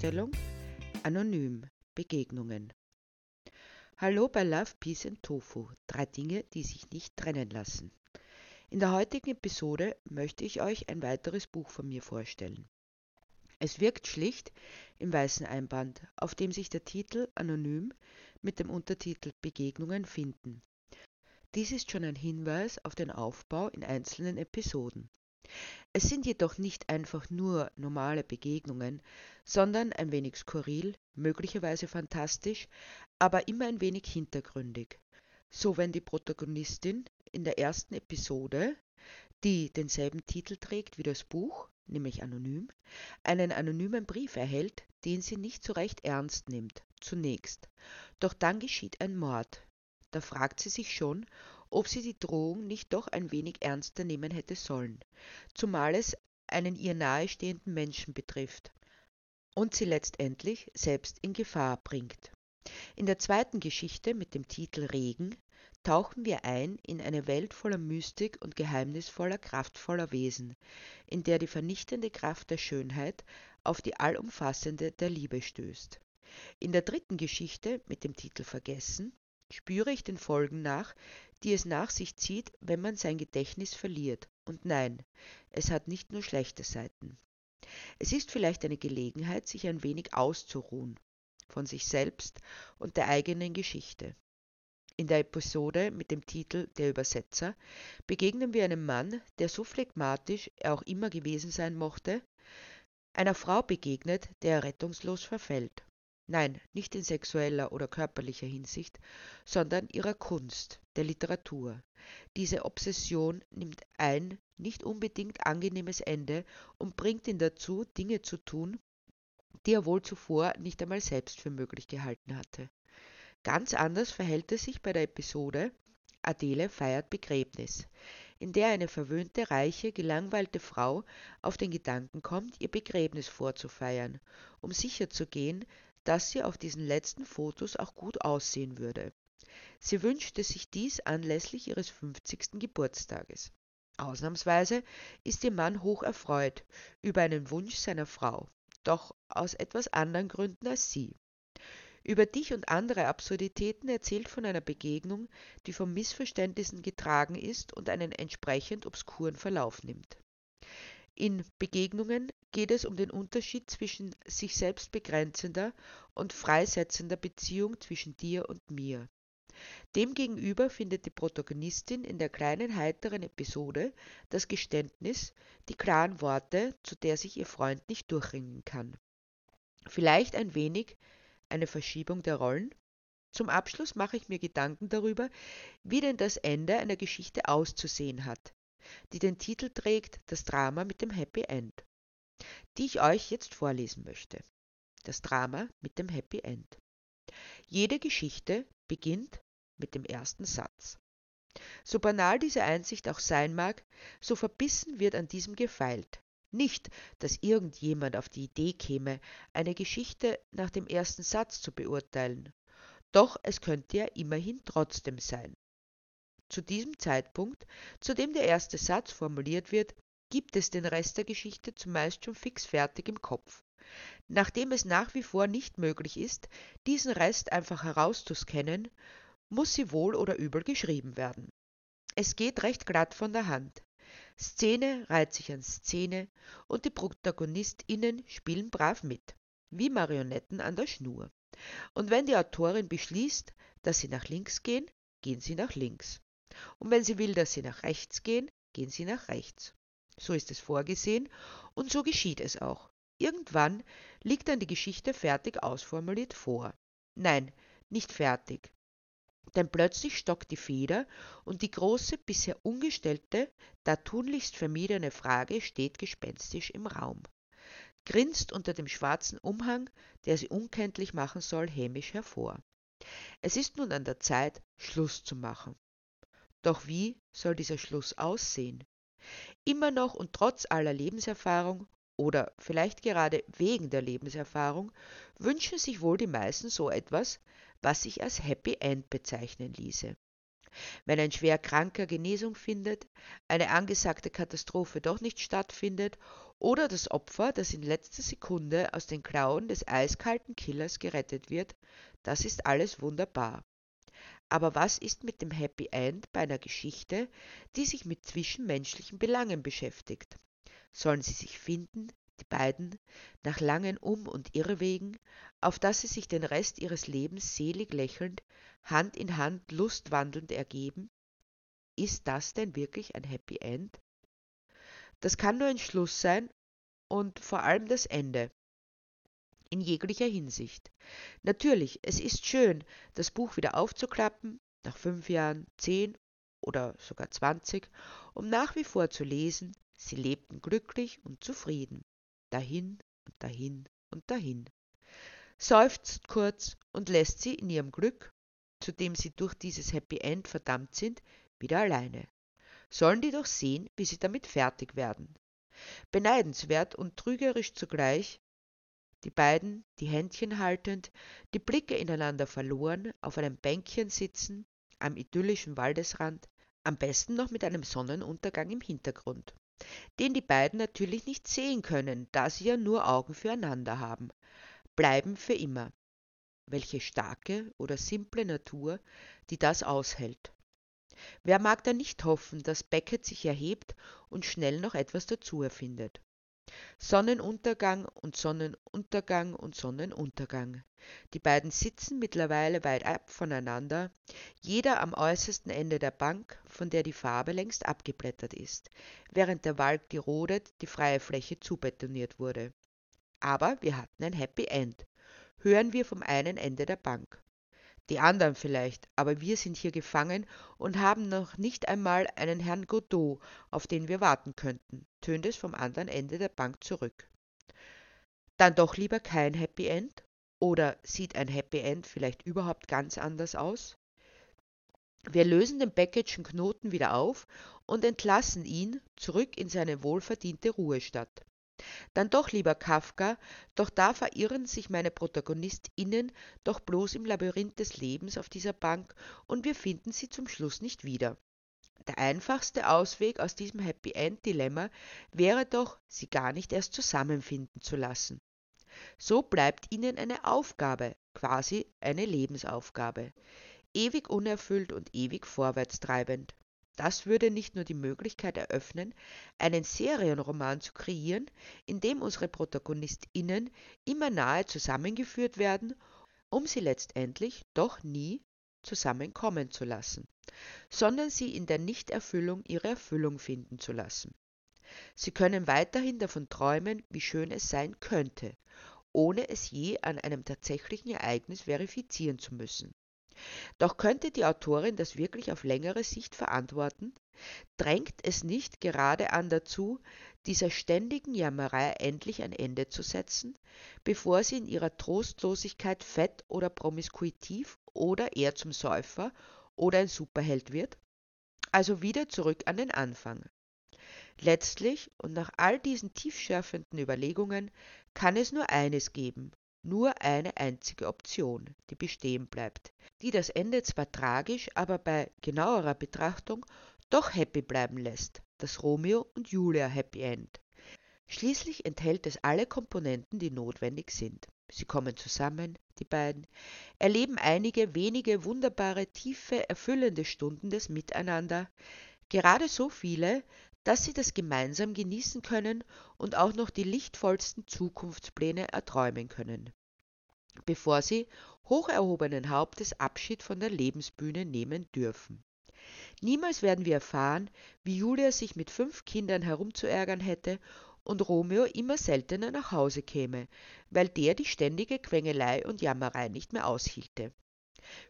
Vorstellung Anonym Begegnungen. Hallo bei Love, Peace and Tofu, drei Dinge, die sich nicht trennen lassen. In der heutigen Episode möchte ich euch ein weiteres Buch von mir vorstellen. Es wirkt schlicht im weißen Einband, auf dem sich der Titel Anonym mit dem Untertitel Begegnungen finden. Dies ist schon ein Hinweis auf den Aufbau in einzelnen Episoden. Es sind jedoch nicht einfach nur normale Begegnungen, sondern ein wenig skurril, möglicherweise fantastisch, aber immer ein wenig hintergründig. So wenn die Protagonistin in der ersten Episode, die denselben Titel trägt wie das Buch, nämlich anonym, einen anonymen Brief erhält, den sie nicht so recht ernst nimmt, zunächst. Doch dann geschieht ein Mord. Da fragt sie sich schon, ob sie die Drohung nicht doch ein wenig ernster nehmen hätte sollen, zumal es einen ihr nahestehenden Menschen betrifft und sie letztendlich selbst in Gefahr bringt. In der zweiten Geschichte mit dem Titel Regen tauchen wir ein in eine Welt voller Mystik und geheimnisvoller, kraftvoller Wesen, in der die vernichtende Kraft der Schönheit auf die allumfassende der Liebe stößt. In der dritten Geschichte mit dem Titel Vergessen spüre ich den Folgen nach, die es nach sich zieht, wenn man sein Gedächtnis verliert. Und nein, es hat nicht nur schlechte Seiten. Es ist vielleicht eine Gelegenheit, sich ein wenig auszuruhen von sich selbst und der eigenen Geschichte. In der Episode mit dem Titel Der Übersetzer begegnen wir einem Mann, der so phlegmatisch er auch immer gewesen sein mochte, einer Frau begegnet, der er rettungslos verfällt. Nein, nicht in sexueller oder körperlicher Hinsicht, sondern ihrer Kunst, der Literatur. Diese Obsession nimmt ein nicht unbedingt angenehmes Ende und bringt ihn dazu, Dinge zu tun, die er wohl zuvor nicht einmal selbst für möglich gehalten hatte. Ganz anders verhält es sich bei der Episode Adele feiert Begräbnis, in der eine verwöhnte, reiche, gelangweilte Frau auf den Gedanken kommt, ihr Begräbnis vorzufeiern, um sicherzugehen, dass sie auf diesen letzten Fotos auch gut aussehen würde. Sie wünschte sich dies anlässlich ihres 50. Geburtstages. Ausnahmsweise ist ihr Mann hoch erfreut über einen Wunsch seiner Frau, doch aus etwas anderen Gründen als sie. Über dich und andere Absurditäten erzählt von einer Begegnung, die von Missverständnissen getragen ist und einen entsprechend obskuren Verlauf nimmt. In Begegnungen geht es um den Unterschied zwischen sich selbst begrenzender und freisetzender Beziehung zwischen dir und mir. Demgegenüber findet die Protagonistin in der kleinen heiteren Episode das Geständnis, die klaren Worte, zu der sich ihr Freund nicht durchringen kann. Vielleicht ein wenig eine Verschiebung der Rollen? Zum Abschluss mache ich mir Gedanken darüber, wie denn das Ende einer Geschichte auszusehen hat die den Titel trägt Das Drama mit dem Happy End, die ich euch jetzt vorlesen möchte. Das Drama mit dem Happy End. Jede Geschichte beginnt mit dem ersten Satz. So banal diese Einsicht auch sein mag, so verbissen wird an diesem gefeilt. Nicht, dass irgendjemand auf die Idee käme, eine Geschichte nach dem ersten Satz zu beurteilen. Doch es könnte ja immerhin trotzdem sein. Zu diesem Zeitpunkt, zu dem der erste Satz formuliert wird, gibt es den Rest der Geschichte zumeist schon fix fertig im Kopf. Nachdem es nach wie vor nicht möglich ist, diesen Rest einfach herauszuscannen, muss sie wohl oder übel geschrieben werden. Es geht recht glatt von der Hand. Szene reiht sich an Szene und die ProtagonistInnen spielen brav mit, wie Marionetten an der Schnur. Und wenn die Autorin beschließt, dass sie nach links gehen, gehen sie nach links. Und wenn sie will, dass sie nach rechts gehen, gehen sie nach rechts. So ist es vorgesehen und so geschieht es auch. Irgendwann liegt dann die Geschichte fertig ausformuliert vor. Nein, nicht fertig. Denn plötzlich stockt die Feder und die große, bisher ungestellte, da tunlichst vermiedene Frage steht gespenstisch im Raum. Grinst unter dem schwarzen Umhang, der sie unkenntlich machen soll, hämisch hervor. Es ist nun an der Zeit, Schluss zu machen. Doch wie soll dieser Schluss aussehen? Immer noch und trotz aller Lebenserfahrung oder vielleicht gerade wegen der Lebenserfahrung wünschen sich wohl die meisten so etwas, was sich als Happy End bezeichnen ließe. Wenn ein schwer Kranker Genesung findet, eine angesagte Katastrophe doch nicht stattfindet oder das Opfer, das in letzter Sekunde aus den Klauen des eiskalten Killers gerettet wird, das ist alles wunderbar. Aber was ist mit dem Happy End bei einer Geschichte, die sich mit zwischenmenschlichen Belangen beschäftigt? Sollen sie sich finden, die beiden, nach langen Um- und Irrwegen, auf dass sie sich den Rest ihres Lebens selig lächelnd, Hand in Hand lustwandelnd ergeben? Ist das denn wirklich ein Happy End? Das kann nur ein Schluss sein und vor allem das Ende. In jeglicher Hinsicht. Natürlich, es ist schön, das Buch wieder aufzuklappen, nach fünf Jahren, zehn oder sogar zwanzig, um nach wie vor zu lesen, sie lebten glücklich und zufrieden. Dahin und dahin und dahin. Seufzt kurz und lässt sie in ihrem Glück, zu dem sie durch dieses Happy End verdammt sind, wieder alleine sollen die doch sehen, wie sie damit fertig werden. Beneidenswert und trügerisch zugleich, die beiden, die Händchen haltend, die Blicke ineinander verloren, auf einem Bänkchen sitzen, am idyllischen Waldesrand, am besten noch mit einem Sonnenuntergang im Hintergrund, den die beiden natürlich nicht sehen können, da sie ja nur Augen füreinander haben, bleiben für immer. Welche starke oder simple Natur, die das aushält. Wer mag da nicht hoffen, dass Beckett sich erhebt und schnell noch etwas dazu erfindet? Sonnenuntergang und Sonnenuntergang und Sonnenuntergang. Die beiden sitzen mittlerweile weit ab voneinander, jeder am äußersten Ende der Bank, von der die Farbe längst abgeblättert ist, während der Wald gerodet, die freie Fläche zubetoniert wurde. Aber wir hatten ein Happy End. Hören wir vom einen Ende der Bank die anderen vielleicht, aber wir sind hier gefangen und haben noch nicht einmal einen Herrn Godot, auf den wir warten könnten, tönt es vom anderen Ende der Bank zurück. Dann doch lieber kein Happy End? Oder sieht ein Happy End vielleicht überhaupt ganz anders aus? Wir lösen den Beckettschen Knoten wieder auf und entlassen ihn zurück in seine wohlverdiente Ruhestadt. Dann doch lieber Kafka, doch da verirren sich meine ProtagonistInnen doch bloß im Labyrinth des Lebens auf dieser Bank und wir finden sie zum Schluss nicht wieder. Der einfachste Ausweg aus diesem Happy End Dilemma wäre doch, sie gar nicht erst zusammenfinden zu lassen. So bleibt ihnen eine Aufgabe, quasi eine Lebensaufgabe, ewig unerfüllt und ewig vorwärtstreibend. Das würde nicht nur die Möglichkeit eröffnen, einen Serienroman zu kreieren, in dem unsere ProtagonistInnen immer nahe zusammengeführt werden, um sie letztendlich doch nie zusammenkommen zu lassen, sondern sie in der Nichterfüllung ihre Erfüllung finden zu lassen. Sie können weiterhin davon träumen, wie schön es sein könnte, ohne es je an einem tatsächlichen Ereignis verifizieren zu müssen. Doch könnte die Autorin das wirklich auf längere Sicht verantworten? Drängt es nicht gerade an dazu, dieser ständigen Jammerei endlich ein Ende zu setzen, bevor sie in ihrer Trostlosigkeit fett oder promiskuitiv oder eher zum Säufer oder ein Superheld wird? Also wieder zurück an den Anfang. Letztlich und nach all diesen tiefschärfenden Überlegungen kann es nur eines geben, nur eine einzige Option, die bestehen bleibt, die das Ende zwar tragisch, aber bei genauerer Betrachtung doch happy bleiben lässt, das Romeo und Julia Happy End. Schließlich enthält es alle Komponenten, die notwendig sind. Sie kommen zusammen, die beiden, erleben einige wenige wunderbare, tiefe, erfüllende Stunden des Miteinander, gerade so viele, dass sie das gemeinsam genießen können und auch noch die lichtvollsten Zukunftspläne erträumen können, bevor sie hoch erhobenen Hauptes Abschied von der Lebensbühne nehmen dürfen. Niemals werden wir erfahren, wie Julia sich mit fünf Kindern herumzuärgern hätte und Romeo immer seltener nach Hause käme, weil der die ständige Quengelei und Jammerei nicht mehr aushielte.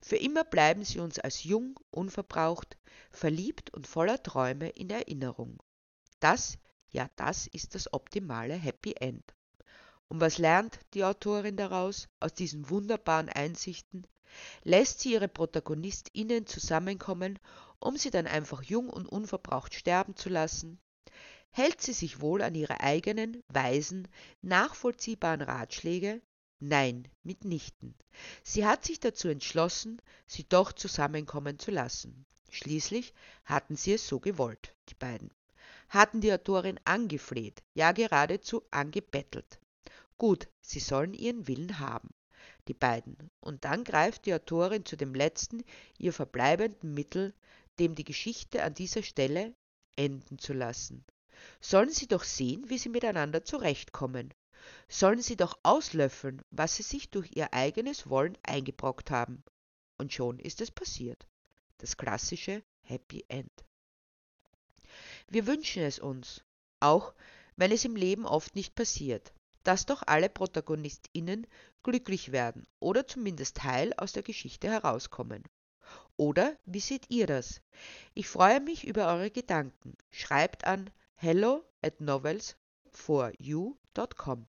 Für immer bleiben sie uns als jung, unverbraucht, verliebt und voller Träume in Erinnerung. Das, ja, das ist das optimale Happy End. Und was lernt die Autorin daraus, aus diesen wunderbaren Einsichten? Lässt sie ihre ProtagonistInnen zusammenkommen, um sie dann einfach jung und unverbraucht sterben zu lassen? Hält sie sich wohl an ihre eigenen, weisen, nachvollziehbaren Ratschläge? Nein, mitnichten. Sie hat sich dazu entschlossen, sie doch zusammenkommen zu lassen. Schließlich hatten sie es so gewollt, die beiden. hatten die Autorin angefleht, ja geradezu angebettelt. Gut, sie sollen ihren Willen haben, die beiden, und dann greift die Autorin zu dem letzten, ihr verbleibenden Mittel, dem die Geschichte an dieser Stelle enden zu lassen. Sollen sie doch sehen, wie sie miteinander zurechtkommen. Sollen sie doch auslöffeln, was sie sich durch ihr eigenes Wollen eingebrockt haben. Und schon ist es passiert. Das klassische Happy End. Wir wünschen es uns, auch wenn es im Leben oft nicht passiert, dass doch alle ProtagonistInnen glücklich werden oder zumindest heil aus der Geschichte herauskommen. Oder wie seht ihr das? Ich freue mich über eure Gedanken. Schreibt an hello at novelsforyou.com.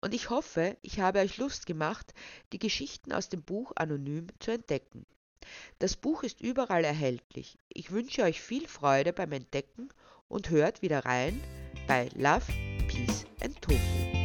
Und ich hoffe, ich habe euch Lust gemacht, die Geschichten aus dem Buch Anonym zu entdecken. Das Buch ist überall erhältlich. Ich wünsche euch viel Freude beim Entdecken und hört wieder rein bei Love, Peace and Tofu.